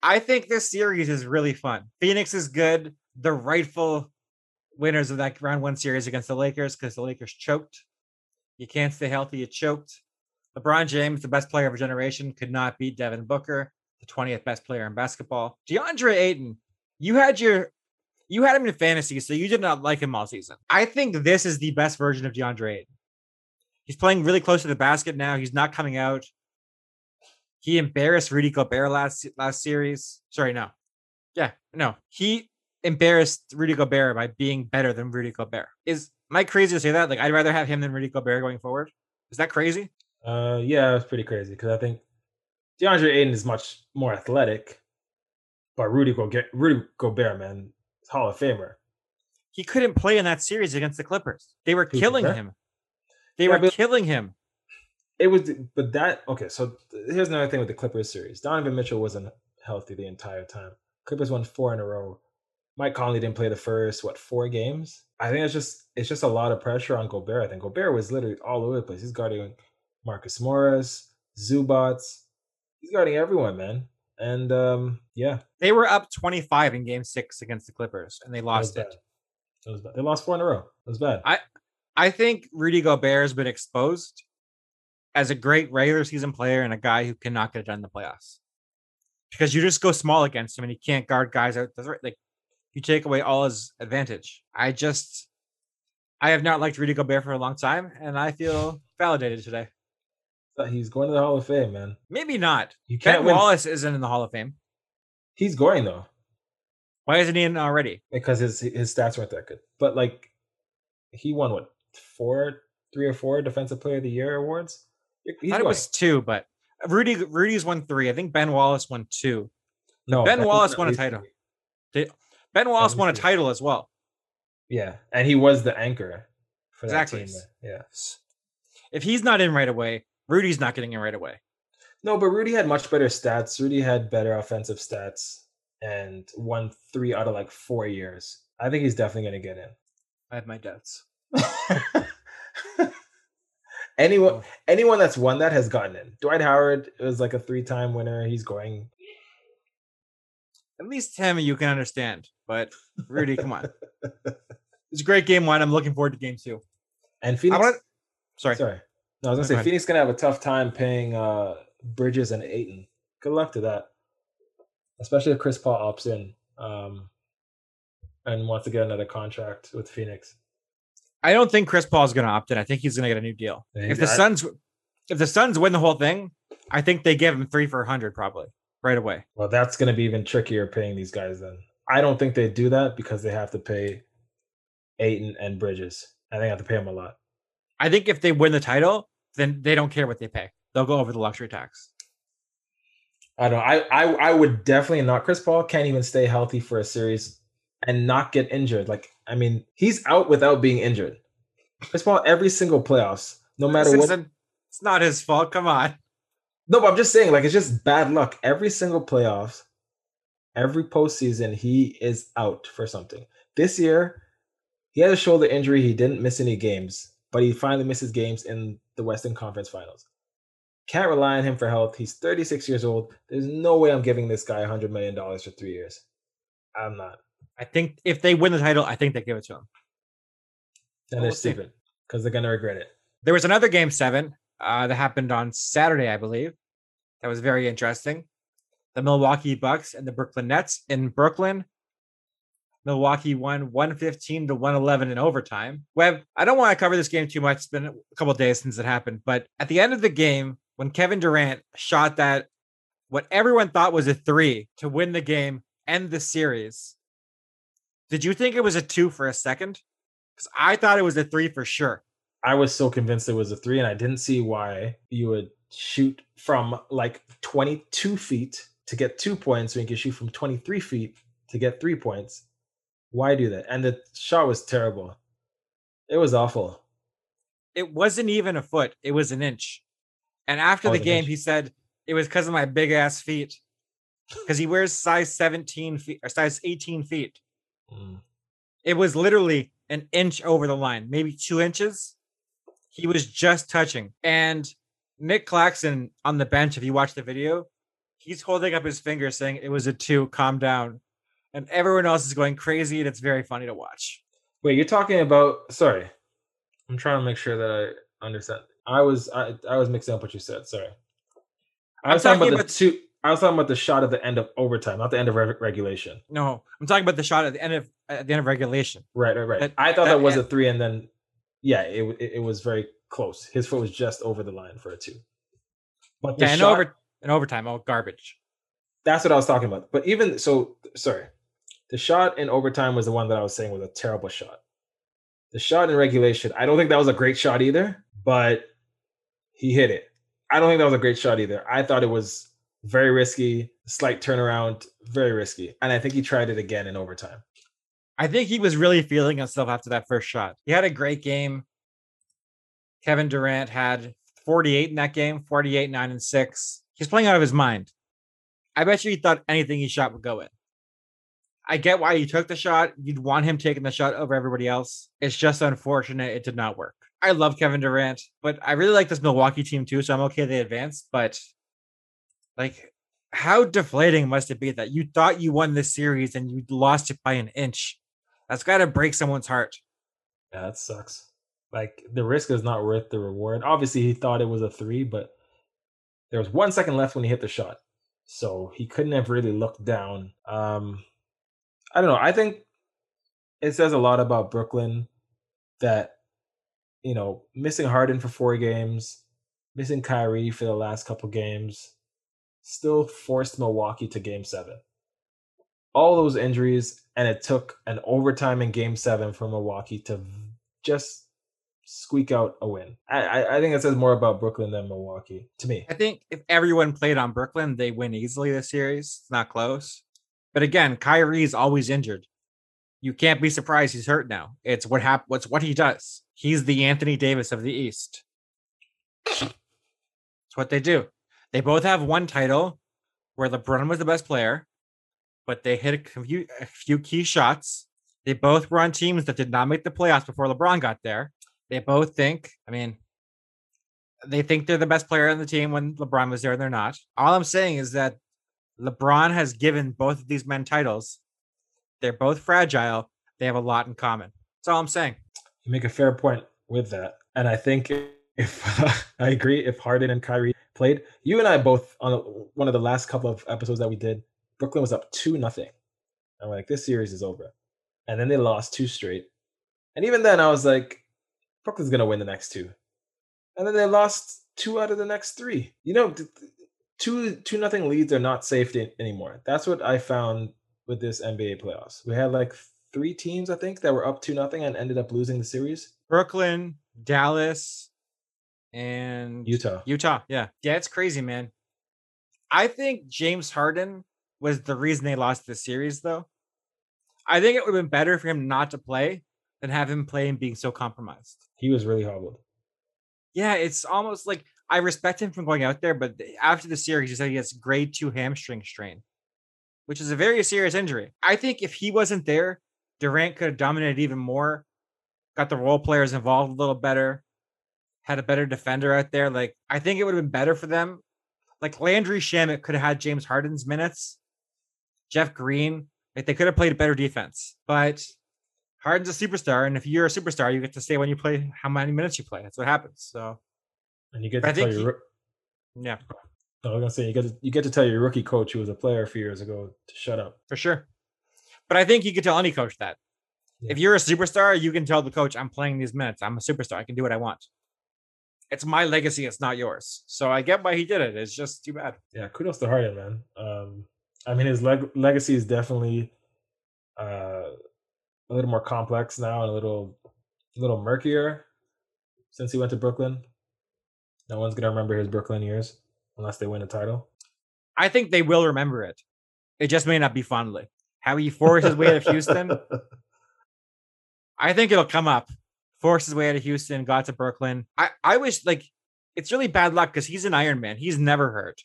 I think this series is really fun. Phoenix is good. The rightful winners of that round one series against the Lakers because the Lakers choked. You can't stay healthy, you choked. LeBron James, the best player of a generation, could not beat Devin Booker, the 20th best player in basketball. DeAndre Ayton, you had your you had him in fantasy, so you did not like him all season. I think this is the best version of DeAndre Ayton. He's playing really close to the basket now. He's not coming out. He embarrassed Rudy Gobert last last series. Sorry, no. Yeah, no. He embarrassed Rudy Gobert by being better than Rudy Gobert. Is am I crazy to say that? Like I'd rather have him than Rudy Gobert going forward. Is that crazy?
Uh, yeah, it's pretty crazy because I think DeAndre Ayton is much more athletic, but Rudy Gobert, Rudy Gobert, man, is Hall of Famer.
He couldn't play in that series against the Clippers. They were
Who's
killing him. They
Yeah,
were killing him.
It was, but that okay. So here's another thing with the Clippers series. Donovan Mitchell wasn't healthy the entire time. Clippers won four in a row. Mike Conley didn't play the first what four games. I think it's just it's just a lot of pressure on Gobert. I think Gobert was literally all over the place. He's guarding Marcus Morris, Zubac. He's guarding everyone, man. And um, yeah,
They were up 25 in game six against the Clippers and they lost it.
was bad. They lost four in a row. It was bad.
I I think Rudy Gobert has been exposed as a great regular season player and a guy who cannot get it done in the playoffs. Because you just go small against him and he can't guard guys out. Right. Like you take away all his advantage. I just I have not liked Rudy Gobert for a long time, and I feel validated today.
He's going to the Hall of Fame, man.
Maybe not.
You can't
Ben
win.
Wallace isn't in the Hall of Fame.
He's going though
Why isn't he in already?
because his his stats weren't that good. But like, he won what four, three or four Defensive Player of the Year awards.
I
He's
thought it was two, but Rudy Rudy's won three. I think Ben Wallace won two.
no
Ben Wallace won a title.
three.
Ben Wallace won a title as well.
Yeah, and he was the anchor for that
Exactly.
team. Yeah.
If he's not in right away, Rudy's not getting in right away.
No, but Rudy had much better stats. Rudy had better offensive stats and won three out of like four years. I think he's definitely going to get in.
I have my doubts.
anyone,
Oh.
anyone that's won that has gotten in. Dwight Howard was like a three-time winner. He's going.
At least him you can understand. But Rudy, come on. It's a great game one. I'm looking forward to game two.
And
I
Phoenix.
want sorry.
Sorry. No, I was gonna say. Phoenix gonna have a tough time paying uh Bridges and Ayton. Good luck to that. Especially if Chris Paul opts in um and wants to get another contract with Phoenix.
I don't think Chris Paul's gonna opt in. I think he's gonna get a new deal. If the
I-
Suns if the Suns win the whole thing, I think they give him three for a hundred probably right away.
Well, that's gonna be even trickier paying these guys then. I don't think they do that because they have to pay Ayton and Bridges. I think they have to pay them a lot.
I think if they win the title, then they don't care what they pay. They'll go over the luxury tax.
I don't I, I I would definitely not Chris Paul can't even stay healthy for a series and not get injured. Like I mean, he's out without being injured. Chris Paul every single playoffs, no matter
This
what
It's not his fault. Come on.
No, but I'm just saying, like, it's just bad luck. Every single playoffs, every postseason, he is out for something. This year, he had a shoulder injury. He didn't miss any games, but he finally misses games in the Western Conference Finals. Can't rely on him for health. He's 36 years old. There's no way I'm giving this guy $100 million for three years. I'm not.
I think if they win the title, I think they give it to him.
And
We'll
they're stupid because they're going to regret it.
There was another game seven uh, that happened on Saturday, I believe. That was very interesting. The Milwaukee Bucks and the Brooklyn Nets in Brooklyn. Milwaukee won 115 to 111 in overtime. Webb, I don't want to cover this game too much. It's been a couple days since it happened. But at the end of the game, when Kevin Durant shot that, what everyone thought was a three to win the game, end the series, did you think it was a two for a second? Because I thought it was a three for sure.
I was so convinced it was a three, and I didn't see why you would shoot from like 22 feet to get two points when you can shoot from 23 feet to get three points. Why do that? And the shot was terrible. It was awful.
it wasn't even a foot, it was an inch. And after
Oh,
the game,
inch.
he said it was because of my big ass feet. Because he wears size 17 feet or size 18 feet.
Mm.
It was literally an inch over the line, maybe two inches. He was just touching. And Nic Claxton on the bench, if you watch the video, he's holding up his finger saying it was a two, calm down. And everyone else is going crazy, and it's very funny to watch.
Wait, you're talking about? Sorry, I'm trying to make sure that I understand. I was I, I was mixing up what you said. Sorry. I
I'm
was talking,
talking
about
about-
the two. I was talking about the shot at the end of overtime, not the end of re- regulation.
No, I'm talking about the shot at the end of at the end of regulation.
Right, right, right.
That-
I thought that,
that-
was a three, and then yeah, it, it it was very close. His foot was just over the line for a two. But the
Yeah, in
shot,
over in overtime, oh garbage.
that's what I was talking about. But even so, sorry, the shot in overtime was the one that I was saying was a terrible shot. The shot in regulation, I don't think that was a great shot either, but he hit it. I don't think that was a great shot either. I thought it was very risky, slight turnaround, very risky. And I think he tried it again in overtime.
I think he was really feeling himself after that first shot. He had a great game. Kevin Durant had 48 in that game, 48, 9, and 6. He's playing out of his mind. I bet you he thought anything he shot would go in. I get why he took the shot. You'd want him taking the shot over everybody else. It's just unfortunate it did not work. I love Kevin Durant, but I really like this Milwaukee team too, so I'm okay they advanced. But like, how deflating must it be that you thought you won this series and you lost it by an inch? That's got to break someone's heart.
Yeah, that sucks. Like the risk is not worth the reward. Obviously, he thought it was a three, but there was one second left when he hit the shot, so he couldn't have really looked down. Um, I don't know. I think it says a lot about Brooklyn that you know missing Harden for four games, missing Kyrie for the last couple games, still forced Milwaukee to Game Seven. All those injuries, and it took an overtime in Game Seven for Milwaukee to just squeak out a win. I, I, I think it says more about Brooklyn than Milwaukee to me.
I think if everyone played on Brooklyn, they win easily this series. It's not close. But again, Kyrie's always injured. You can't be surprised he's hurt now. It's what hap- What's what he does. He's the Anthony Davis of the East. It's what they do. They both have one title where LeBron was the best player, but they hit a few, a few key shots. They both were on teams that did not make the playoffs before LeBron got there. They both think, I mean, they think they're the best player on the team when LeBron was there and they're not. All I'm saying is that LeBron has given both of these men titles. They're both fragile. They have a lot in common. That's all I'm saying.
You make a fair point with that, and I think if I agree, if Harden and Kyrie played, you and I both on one of the last couple of episodes that we did, Brooklyn was up two nothing. I'm like, this series is over, and then they lost two straight, and even then I was like, Brooklyn's gonna win the next two, and then they lost two out of the next three. You know, two two nothing leads are not safe anymore. That's what I found with this NBA playoffs. We had like three teams, I think, that were up two nothing and ended up losing the series.
Brooklyn, Dallas, and
Utah.
Utah. Yeah. Yeah, it's crazy, man. I think James Harden was the reason they lost the series, though. I think it would have been better for him not to play than have him play and being so compromised.
He was really hobbled.
Yeah, it's almost like I respect him from going out there, but after the series, he said he has grade two hamstring strain, which is a very serious injury. I think if he wasn't there, Durant could have dominated even more, got the role players involved a little better, had a better defender out there. Like I think it would have been better for them. Like Landry Shamet could have had James Harden's minutes, Jeff Green. Like they could have played a better defense, but Harden's a superstar, and if you're a superstar, you get to say when you play how many minutes you play. That's what happens. So,
and you get to tell your
he, yeah.
I was gonna say you get to, you get to tell your rookie coach who was a player a few years ago to shut up
for sure. But I think you could tell any coach that. Yeah. If you're a superstar, you can tell the coach, "I'm playing these minutes. I'm a superstar. I can do what I want." It's my legacy. It's not yours. So I get why he did it. It's just too bad.
Yeah, kudos to Harden, man. Um, I mean, his leg- legacy is definitely uh, a little more complex now and a little a little murkier since he went to Brooklyn. No one's gonna remember his Brooklyn years unless they win a title.
I think they will remember it. It just may not be fondly. How he forced his way out of Houston. I think it'll come up. Forced his way out of Houston, got to Brooklyn. I, I wish like it's really bad luck because he's an Iron Man. He's never hurt.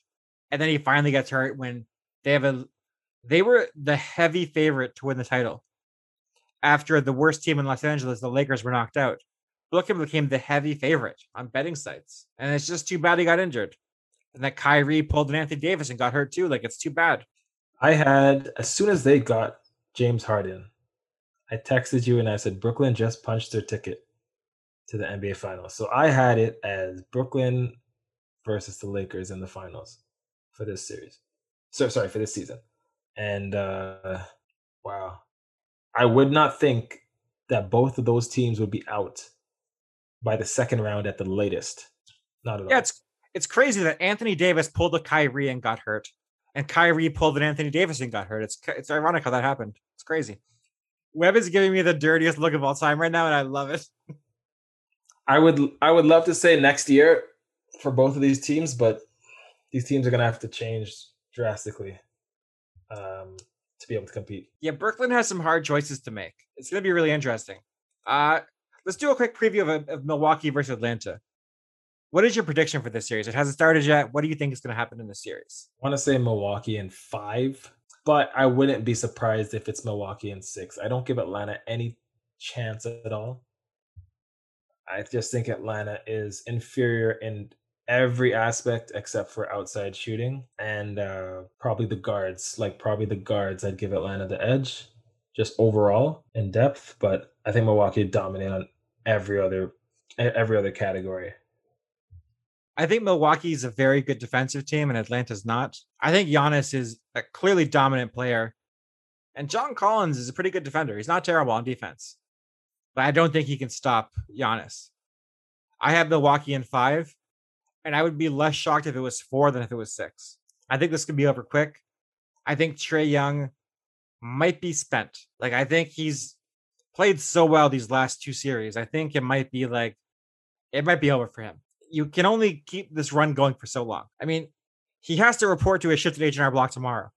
And then he finally gets hurt when they have a they were the heavy favorite to win the title after the worst team in Los Angeles, the Lakers, were knocked out. Brooklyn became the heavy favorite on betting sites. And it's just too bad he got injured. And that Kyrie pulled an Anthony Davis and got hurt too. Like it's too bad.
I had as soon as they got James Harden, I texted you and I said Brooklyn just punched their ticket to the NBA finals. So I had it as Brooklyn versus the Lakers in the finals for this series. So sorry, for this season. And uh wow. I would not think that both of those teams would be out by the second round at the latest. Not at all.
yeah,
all.
it's it's crazy that Anthony Davis pulled a Kyrie and got hurt, and Kyrie pulled an Anthony Davis and got hurt. It's it's ironic how that happened. It's crazy. Webb is giving me the dirtiest look of all time right now, and I love it.
I would I would love to say next year for both of these teams, but these teams are gonna have to change drastically. Um, to be able to compete.
Yeah, Brooklyn has some hard choices to make. It's going to be really interesting. Uh, let's do a quick preview of, of Milwaukee versus Atlanta. What is your prediction for this series? It hasn't started yet. What do you think is going to happen in this series?
I want to say Milwaukee in five, but I wouldn't be surprised if it's Milwaukee in six. I don't give Atlanta any chance at all. I just think Atlanta is inferior in every aspect except for outside shooting and uh, probably the guards. Like probably the guards, I'd give Atlanta the edge, just overall in depth. But I think Milwaukee dominate on every other every other category.
I think Milwaukee is a very good defensive team, and Atlanta's not. I think Giannis is a clearly dominant player, and John Collins is a pretty good defender. He's not terrible on defense, but I don't think he can stop Giannis. I have Milwaukee in five and I would be less shocked if it was four than if it was six. I think this could be over quick. I think Trae Young might be spent. Like I think he's played so well these last two series. I think it might be like it might be over for him. You can only keep this run going for so long. I mean, he has to report to a shifted H&R Block tomorrow.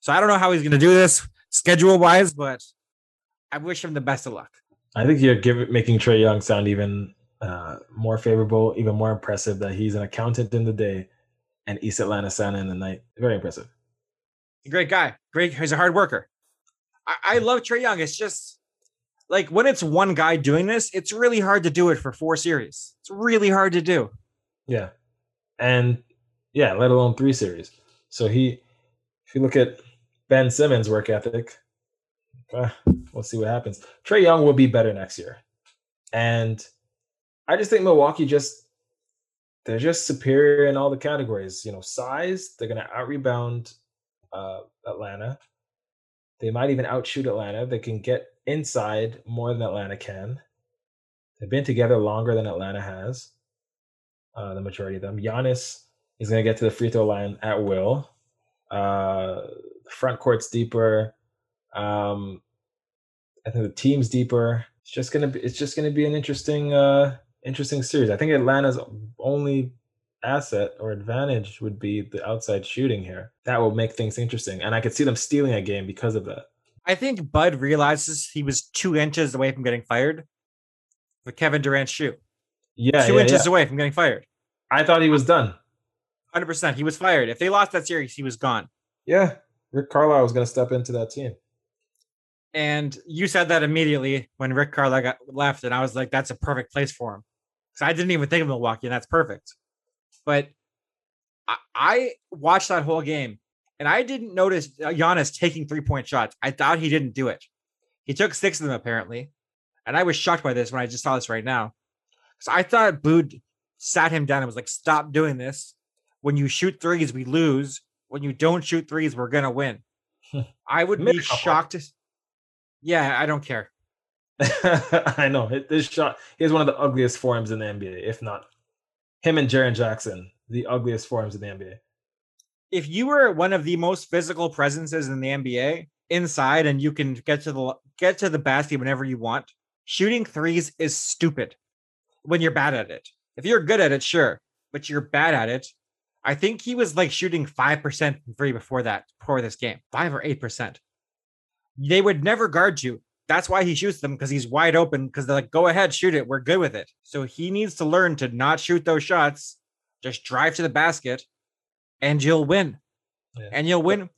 So I don't know how he's going to do this schedule wise, but I wish him the best of luck.
I think you're giving making Trae Young sound even uh, more favorable, even more impressive that he's an accountant in the day and East Atlanta Santa in the night. Very impressive.
Great guy. Great. He's a hard worker. I, I love Trae Young. It's just like when it's one guy doing this, it's really hard to do it for four series. It's really hard to do.
Yeah. And yeah, let alone three series. So he, if you look at Ben Simmons' work ethic, uh, we'll see what happens. Trae Young will be better next year. And I just think Milwaukee just they're just superior in all the categories. You know, size, they're gonna out rebound uh, Atlanta. They might even outshoot Atlanta. They can get inside more than Atlanta can. They've been together longer than Atlanta has. Uh, the majority of them. Giannis is going to get to the free throw line at will. Uh, front court's deeper. Um, I think the team's deeper. It's just gonna be. It's just gonna be an interesting. Uh, interesting series. I think Atlanta's only asset or advantage would be the outside shooting here. That will make things interesting. And I could see them stealing a game because of that.
I think Bud realizes he was two inches away from getting fired with Kevin Durant's shoe.
Yeah.
Two
yeah,
inches
yeah.
away from getting fired.
I thought he was done.
100%. He was fired. If they lost that series, he was gone.
Yeah, Rick Carlisle was going to step into that team.
And you said that immediately when Rick Carlisle got left, and I was like, that's a perfect place for him. because I didn't even think of Milwaukee, and that's perfect. But I, I watched that whole game, and I didn't notice uh, Giannis taking three point shots. I thought he didn't do it. He took six of them apparently, and I was shocked by this when I just saw this right now. So I thought Bud sat him down and was like, "Stop doing this. When you shoot threes, we lose. When you don't shoot threes, we're gonna win." I would be shocked. Yeah, I don't care.
I know this shot. He has one of the ugliest forms in the NBA, if not him and Jaren Jackson, the ugliest forms in the NBA.
If you were one of the most physical presences in the NBA inside, and you can get to the get to the basket whenever you want, shooting threes is stupid when you're bad at it. If you're good at it, sure, but you're bad at it. I think he was like shooting five percent free before that, before this game, five or eight percent. They would never guard you that's why he shoots them because he's wide open because they're like, go ahead, shoot it. We're good with it. So he needs to learn to not shoot those shots, just drive to the basket, and you'll win. Yeah. And you'll win.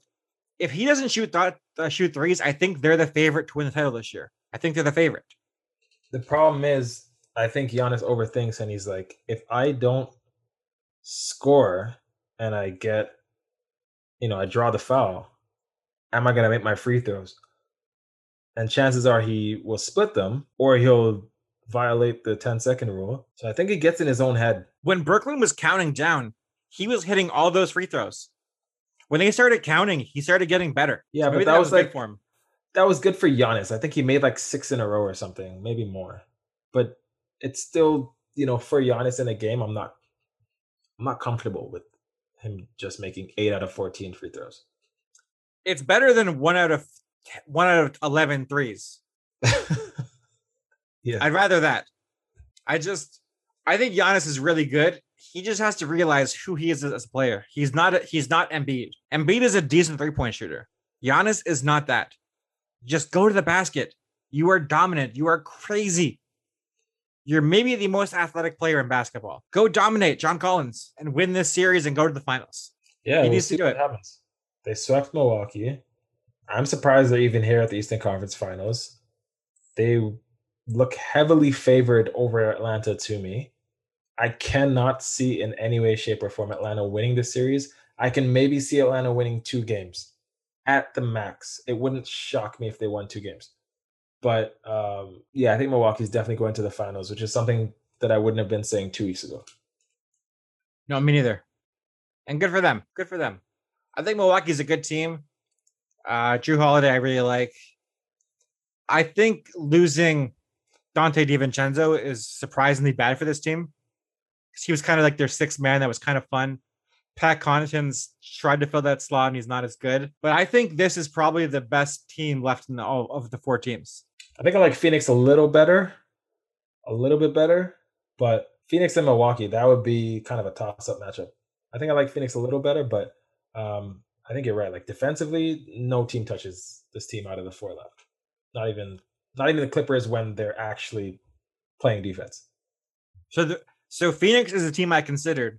If he doesn't shoot th- uh, shoot threes, I think they're the favorite to win the title this year. I think they're the favorite.
The problem is, I think Giannis overthinks, and he's like, if I don't score and I get, you know, I draw the foul, am I gonna make my free throws? and chances are he will split them or he'll violate the 10 second rule. So I think he gets in his own head.
When Brooklyn was counting down, he was hitting all those free throws. When they started counting, he started getting better.
Yeah, so but that, that, was, was like for him. That was good for Giannis. I think he made like six in a row or something, maybe more. But it's still, you know, for Giannis in a game, I'm not I'm not comfortable with him just making eight out of 14 free throws.
It's better than one out of one out of 11 threes. yeah. I'd rather that. I just, I think Giannis is really good. He just has to realize who he is as a player. He's not, a, he's not Embiid. Embiid is a decent three point shooter. Giannis is not that. Just go to the basket. You are dominant. You are crazy. You're maybe the most athletic player in basketball. Go dominate John Collins and win this series and go to the finals.
Yeah, he we'll needs to do it. Happens. They swept Milwaukee. I'm surprised they're even here at the Eastern Conference Finals. They look heavily favored over Atlanta to me. I cannot see in any way, shape, or form Atlanta winning this series. I can maybe see Atlanta winning two games at the max. It wouldn't shock me if they won two games. But um, yeah, I think Milwaukee's definitely going to the finals, which is something that I wouldn't have been saying two weeks ago.
No, me neither. And good for them. Good for them. I think Milwaukee's a good team. Uh, Jrue Holiday, I really like. I think losing Donte DiVincenzo is surprisingly bad for this team. He was kind of like their sixth man. That was kind of fun. Pat Connaughton's tried to fill that slot and he's not as good. But I think this is probably the best team left in the all of the four teams.
I think I like Phoenix a little better, a little bit better, but Phoenix and Milwaukee that would be kind of a toss-up matchup. I think I like Phoenix a little better, but um, I think you're right. Like defensively, no team touches this team out of the four left. Not even not even the Clippers when they're actually playing defense.
So the so Phoenix is a team I considered,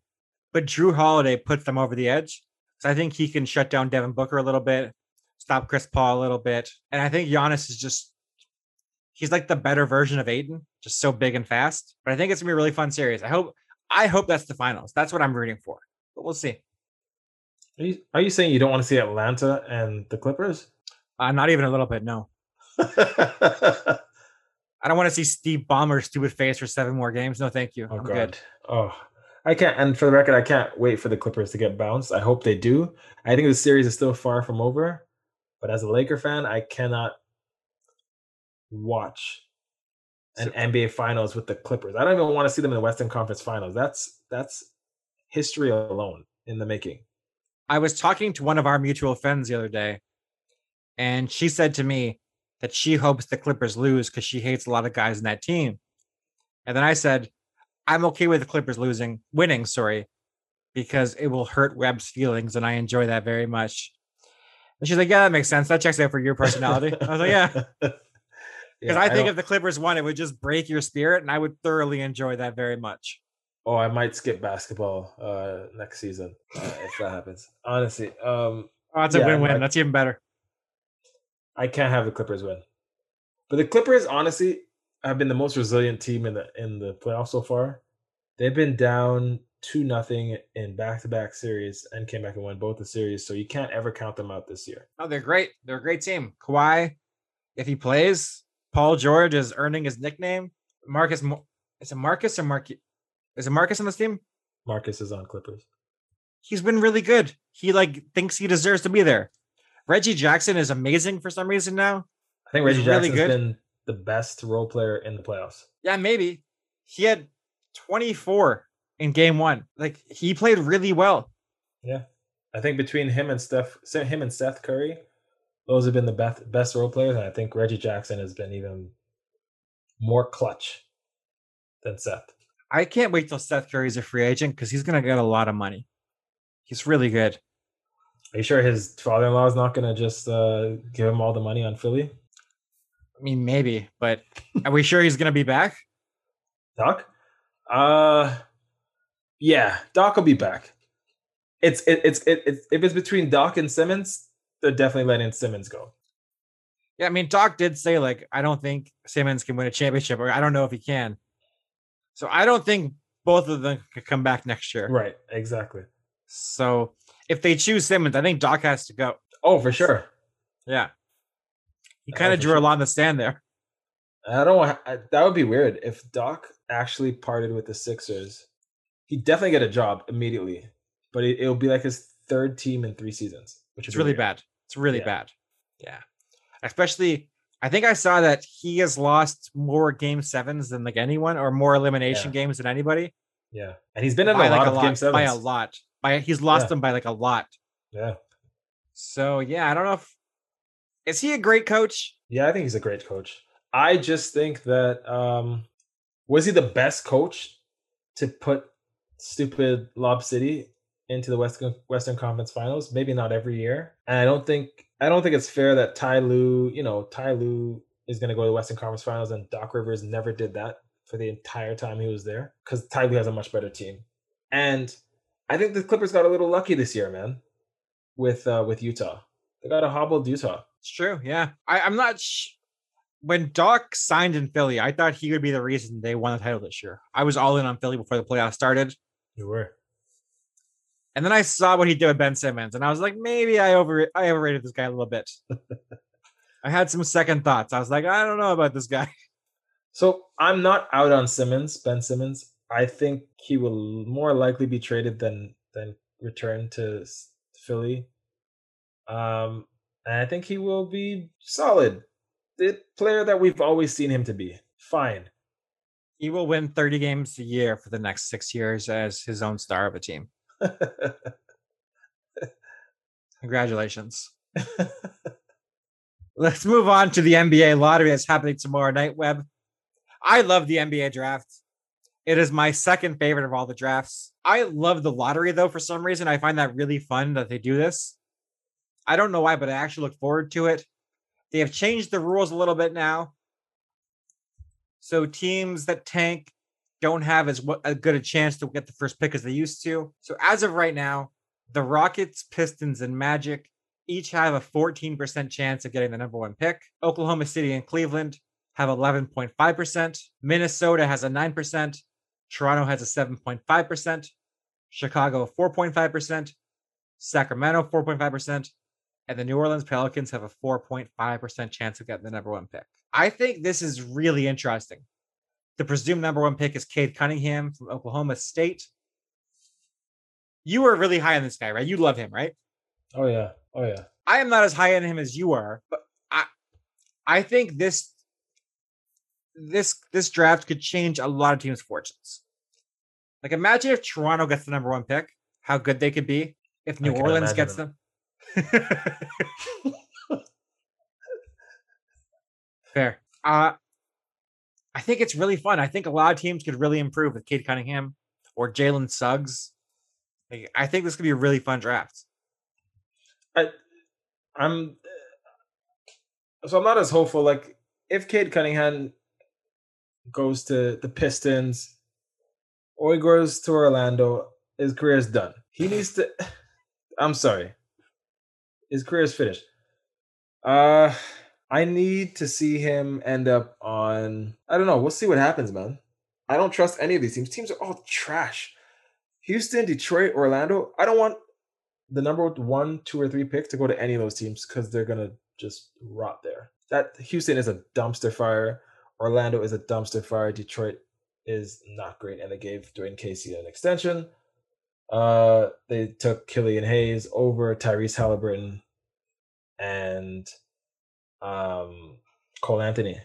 but Jrue Holiday puts them over the edge. So I think he can shut down Devin Booker a little bit, stop Chris Paul a little bit, and I think Giannis is just he's like the better version of Ayton, just so big and fast. But I think it's gonna be a really fun series. I hope I hope that's the finals. That's what I'm rooting for. But we'll see.
Are you, are you saying you don't want to see Atlanta and the Clippers?
Uh, not even a little bit. No. I don't want to see Steve Ballmer's stupid face for seven more games. No, thank you.
Oh I'm God. Good. Oh, I can't. And for the record, I can't wait for the Clippers to get bounced. I hope they do. I think the series is still far from over. But as a Laker fan, I cannot watch an so, NBA Finals with the Clippers. I don't even want to see them in the Western Conference Finals. That's that's history alone in the making.
I was talking to one of our mutual friends the other day, and she said to me that she hopes the Clippers lose because she hates a lot of guys in that team. And then I said, I'm okay with the Clippers losing, winning, sorry, because it will hurt Webb's feelings, and I enjoy that very much. And she's like, Yeah, that makes sense. That checks out for your personality. I was like, Yeah. Because yeah, I think I if the Clippers won, it would just break your spirit, and I would thoroughly enjoy that very much.
Oh, I might skip basketball uh, next season uh, if that happens. Honestly, um,
Oh, that's a
Yeah,
win-win. That's even better.
I can't have the Clippers win. But the Clippers, honestly, have been the most resilient team in the in the playoffs so far. They've been down two nothing in back to back series and came back and won both the series. So you can't ever count them out this year.
Oh, they're great. They're a great team. Kawhi, if he plays, Paul George is earning his nickname. Marcus, is it Marcus or Marcus? Is it Marcus on this team?
Marcus is on Clippers.
He's been really good. He like thinks he deserves to be there. Reggie Jackson is amazing for some reason now.
I think Reggie
really
Jackson's
good.
been the best role player in the playoffs.
Yeah, maybe. He had 24 in game one. Like he played really well.
Yeah, I think between him and Steph, him and Seth Curry, those have been the best best role players, and I think Reggie Jackson has been even more clutch than Seth.
I can't wait till Seth Curry's a free agent because he's gonna get a lot of money. He's really good.
Are you sure his father-in-law is not going to just uh, give him all the money on Philly?
I mean, maybe, but are we sure he's gonna be back?
Doc? Uh, yeah, Doc will be back. It's it, it's it, it's if it's between Doc and Simmons, they're definitely letting Simmons go.
Yeah, I mean, Doc did say like, I don't think Simmons can win a championship, or I don't know if he can. So I don't think both of them could come back next year.
Right, exactly.
So if they choose Simmons, I think Doc has to go.
Oh, for sure.
Yeah, he kind of drew a
sure.
lot in the stand there.
I don't want I, that would be weird if Doc actually parted with the Sixers. He'd definitely get a job immediately, but it, it'll be like his third team in three seasons, which is
really bad. It's really
Yeah.
bad. Yeah, especially I think I saw that he has lost more game sevens than like anyone, or more elimination
Yeah.
games than anybody.
Yeah, and he's been in
by
a lot
like a
of
lot,
game sevens.
by a lot. By he's lost
Yeah.
them by like a lot.
Yeah,
So yeah, I don't know if is he a great coach?
yeah, I think he's a great coach. I just think that um was he the best coach to put stupid Lob City into the Western Western Conference Finals? Maybe not every year, and I don't think I don't think it's fair that Ty Lue, you know, Ty Lue is going to go to the Western Conference Finals, and Doc Rivers never did that for the entire time he was there because Ty Lue has a much better team, and I think the Clippers got a little lucky this year, man, with uh, with Utah. They got a hobbled Utah.
It's true. Yeah, I, I'm not. Sh- when Doc signed in Philly, I thought he would be the reason they won the title this year. I was all in on Philly before the playoffs started,
You were.
and then I saw what he did with Ben Simmons, and I was like, maybe I over I overrated this guy a little bit. I had some second thoughts. I was like, I don't know about this guy.
So I'm not out on Simmons, Ben Simmons. I think he will more likely be traded than than return to Philly. Um, and I think he will be solid. The player that we've always seen him to be. Fine.
He will win 30 games a year for the next six years as his own star of a team. Congratulations. Let's move on to the NBA lottery that's happening tomorrow night, Webb. I love the NBA draft. It is my second favorite of all the drafts. I love the lottery, though, for some reason. I find that really fun that they do this. I don't know why, but I actually look forward to it. They have changed the rules a little bit now. So teams that tank don't have as good a chance to get the first pick as they used to. So as of right now, the Rockets, Pistons, and Magic each have a 14% chance of getting the number one pick. Oklahoma City and Cleveland have 11.5%. Minnesota has a 9%. Toronto has a 7.5%. Chicago, 4.5%. Sacramento, 4.5%. And the New Orleans Pelicans have a 4.5% chance of getting the number one pick. I think this is really interesting. The presumed number one pick is Cade Cunningham from Oklahoma State. You are really high on this guy, right? You love him, right?
oh yeah. Oh yeah.
I am not as high on him as you are, but I I think this this this draft could change a lot of teams' fortunes. Like imagine if Toronto gets the number one pick, how good they could be. If New Orleans gets
them.
them. Fair. Uh I think it's really fun. I think a lot of teams could really improve with Cade Cunningham or Jalen Suggs. Like, I think this could be a really fun draft.
I, I'm so I'm not as hopeful. Like if Cade Cunningham goes to the Pistons Oi goes to Orlando. His career is done. He needs to. I'm sorry. His career is finished. Uh, I need to see him end up on. I don't know. We'll see what happens, man. I don't trust any of these teams. Teams are all trash. Houston, Detroit, Orlando. I don't want the number one, two, or three pick to go to any of those teams because they're gonna just rot there. That Houston is a dumpster fire. Orlando is a dumpster fire. Detroit is not great, and they gave Dwane Casey an extension. Uh, they took Killian Hayes over Tyrese Halliburton and um, Cole Anthony,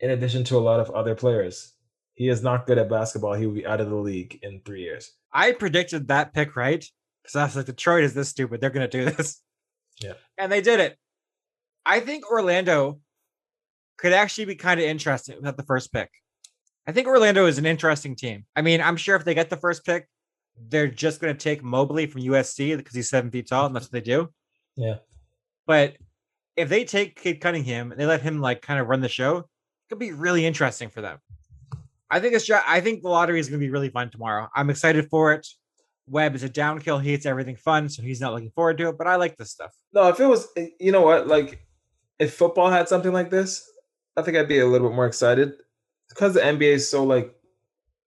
in addition to a lot of other players. He is not good at basketball. He will be out of the league in three years.
I predicted that pick right because I was like, Detroit is this stupid. They're going to do this.
Yeah.
And they did it. I think Orlando could actually be kind of interesting without the first pick. I think Orlando is an interesting team. I mean, I'm sure if they get the first pick, they're just going to take Mobley from USC because he's seven feet tall, and that's what they do.
Yeah.
But if they take Cade Cunningham and they let him like kind of run the show, it could be really interesting for them. I think it's I think the lottery is going to be really fun tomorrow. I'm excited for it. Webb is a downkill. He hates everything fun, so he's not looking forward to it. But I like this stuff.
No, if it was, eh, you know what, like if football had something like this, I think I'd be a little bit more excited because the NBA is so like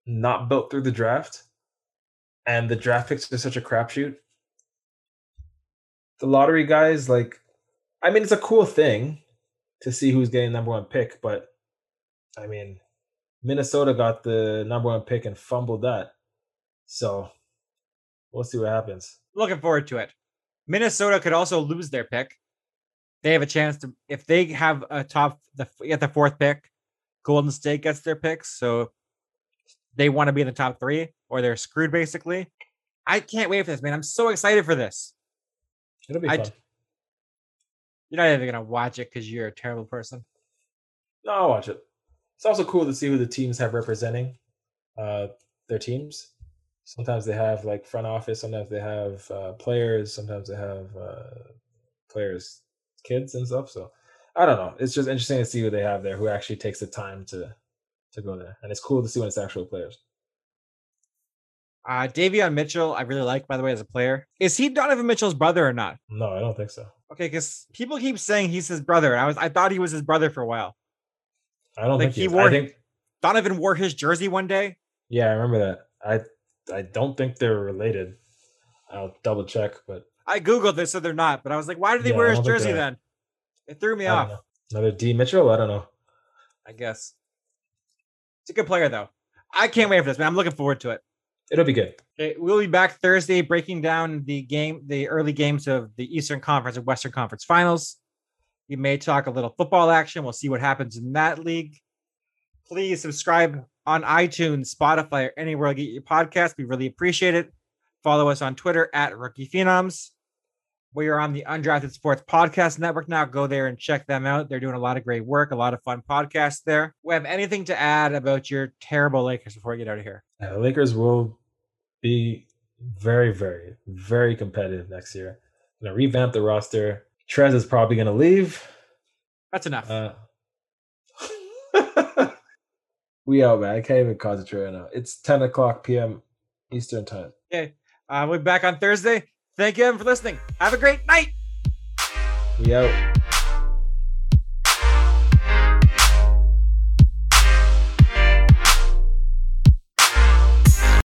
not built through the draft, and the draft picks are such a crapshoot. The lottery guys, like, I mean, it's a cool thing to see who's getting number one pick, but I mean, Minnesota got the number one pick and fumbled that, so we'll see what happens.
Looking forward to it. Minnesota could also lose their pick. They have a chance to if they have a top the get the fourth pick. Golden State gets their picks, so they want to be in the top three, or they're screwed basically. I can't wait for this, man. I'm so excited for this.
It'll be
I
fun.
You're not even gonna watch it because you're a terrible person.
No, I'll watch it. It's also cool to see who the teams have representing uh, their teams. Sometimes they have like front office. Sometimes they have uh, players. Sometimes they have uh, players' kids and stuff. So I don't know. It's just interesting to see who they have there, who actually takes the time to to go there, and it's cool to see when it's actual players.
Uh Davion Mitchell, I really like, by the way, as a player. Is he Donovan Mitchell's brother or not?
No, I don't think so.
Okay, because people keep saying he's his brother. And I was I thought he was his brother for a while.
I don't
Like,
think
he
he.
wore-
I think.
Donovan wore his jersey one day.
Yeah, I remember that. I I don't think they're related. I'll double check, but
I googled this, so they're not. But I was like, why did he
Yeah,
wear his jersey then? It threw me off.
know. Another D Mitchell. I don't know.
I guess it's a good player though. I can't wait for this, man. I'm looking forward to it.
It'll be good.
We'll be back Thursday breaking down the game, the early games of the Eastern Conference and Western Conference Finals. We may talk a little football action. We'll see what happens in that league. Please subscribe on iTunes, Spotify, or anywhere you get your podcast. We really appreciate it. Follow us on Twitter at Rookie Phenoms. We are on the Undrafted Sports Podcast Network now. Go there and check them out. They're doing a lot of great work, a lot of fun podcasts there. We have anything to add about your terrible Lakers before we get out of here?
Yeah, the Lakers will be very, very, very competitive next year. Gonna revamp the roster. Trez is probably gonna leave.
That's enough.
Uh, we out, man. I can't even concentrate right now. It's 10 o'clock p.m. Eastern time.
Okay. Uh, we'll be back on Thursday. Thank you everyone for listening. Have a great night.
We out.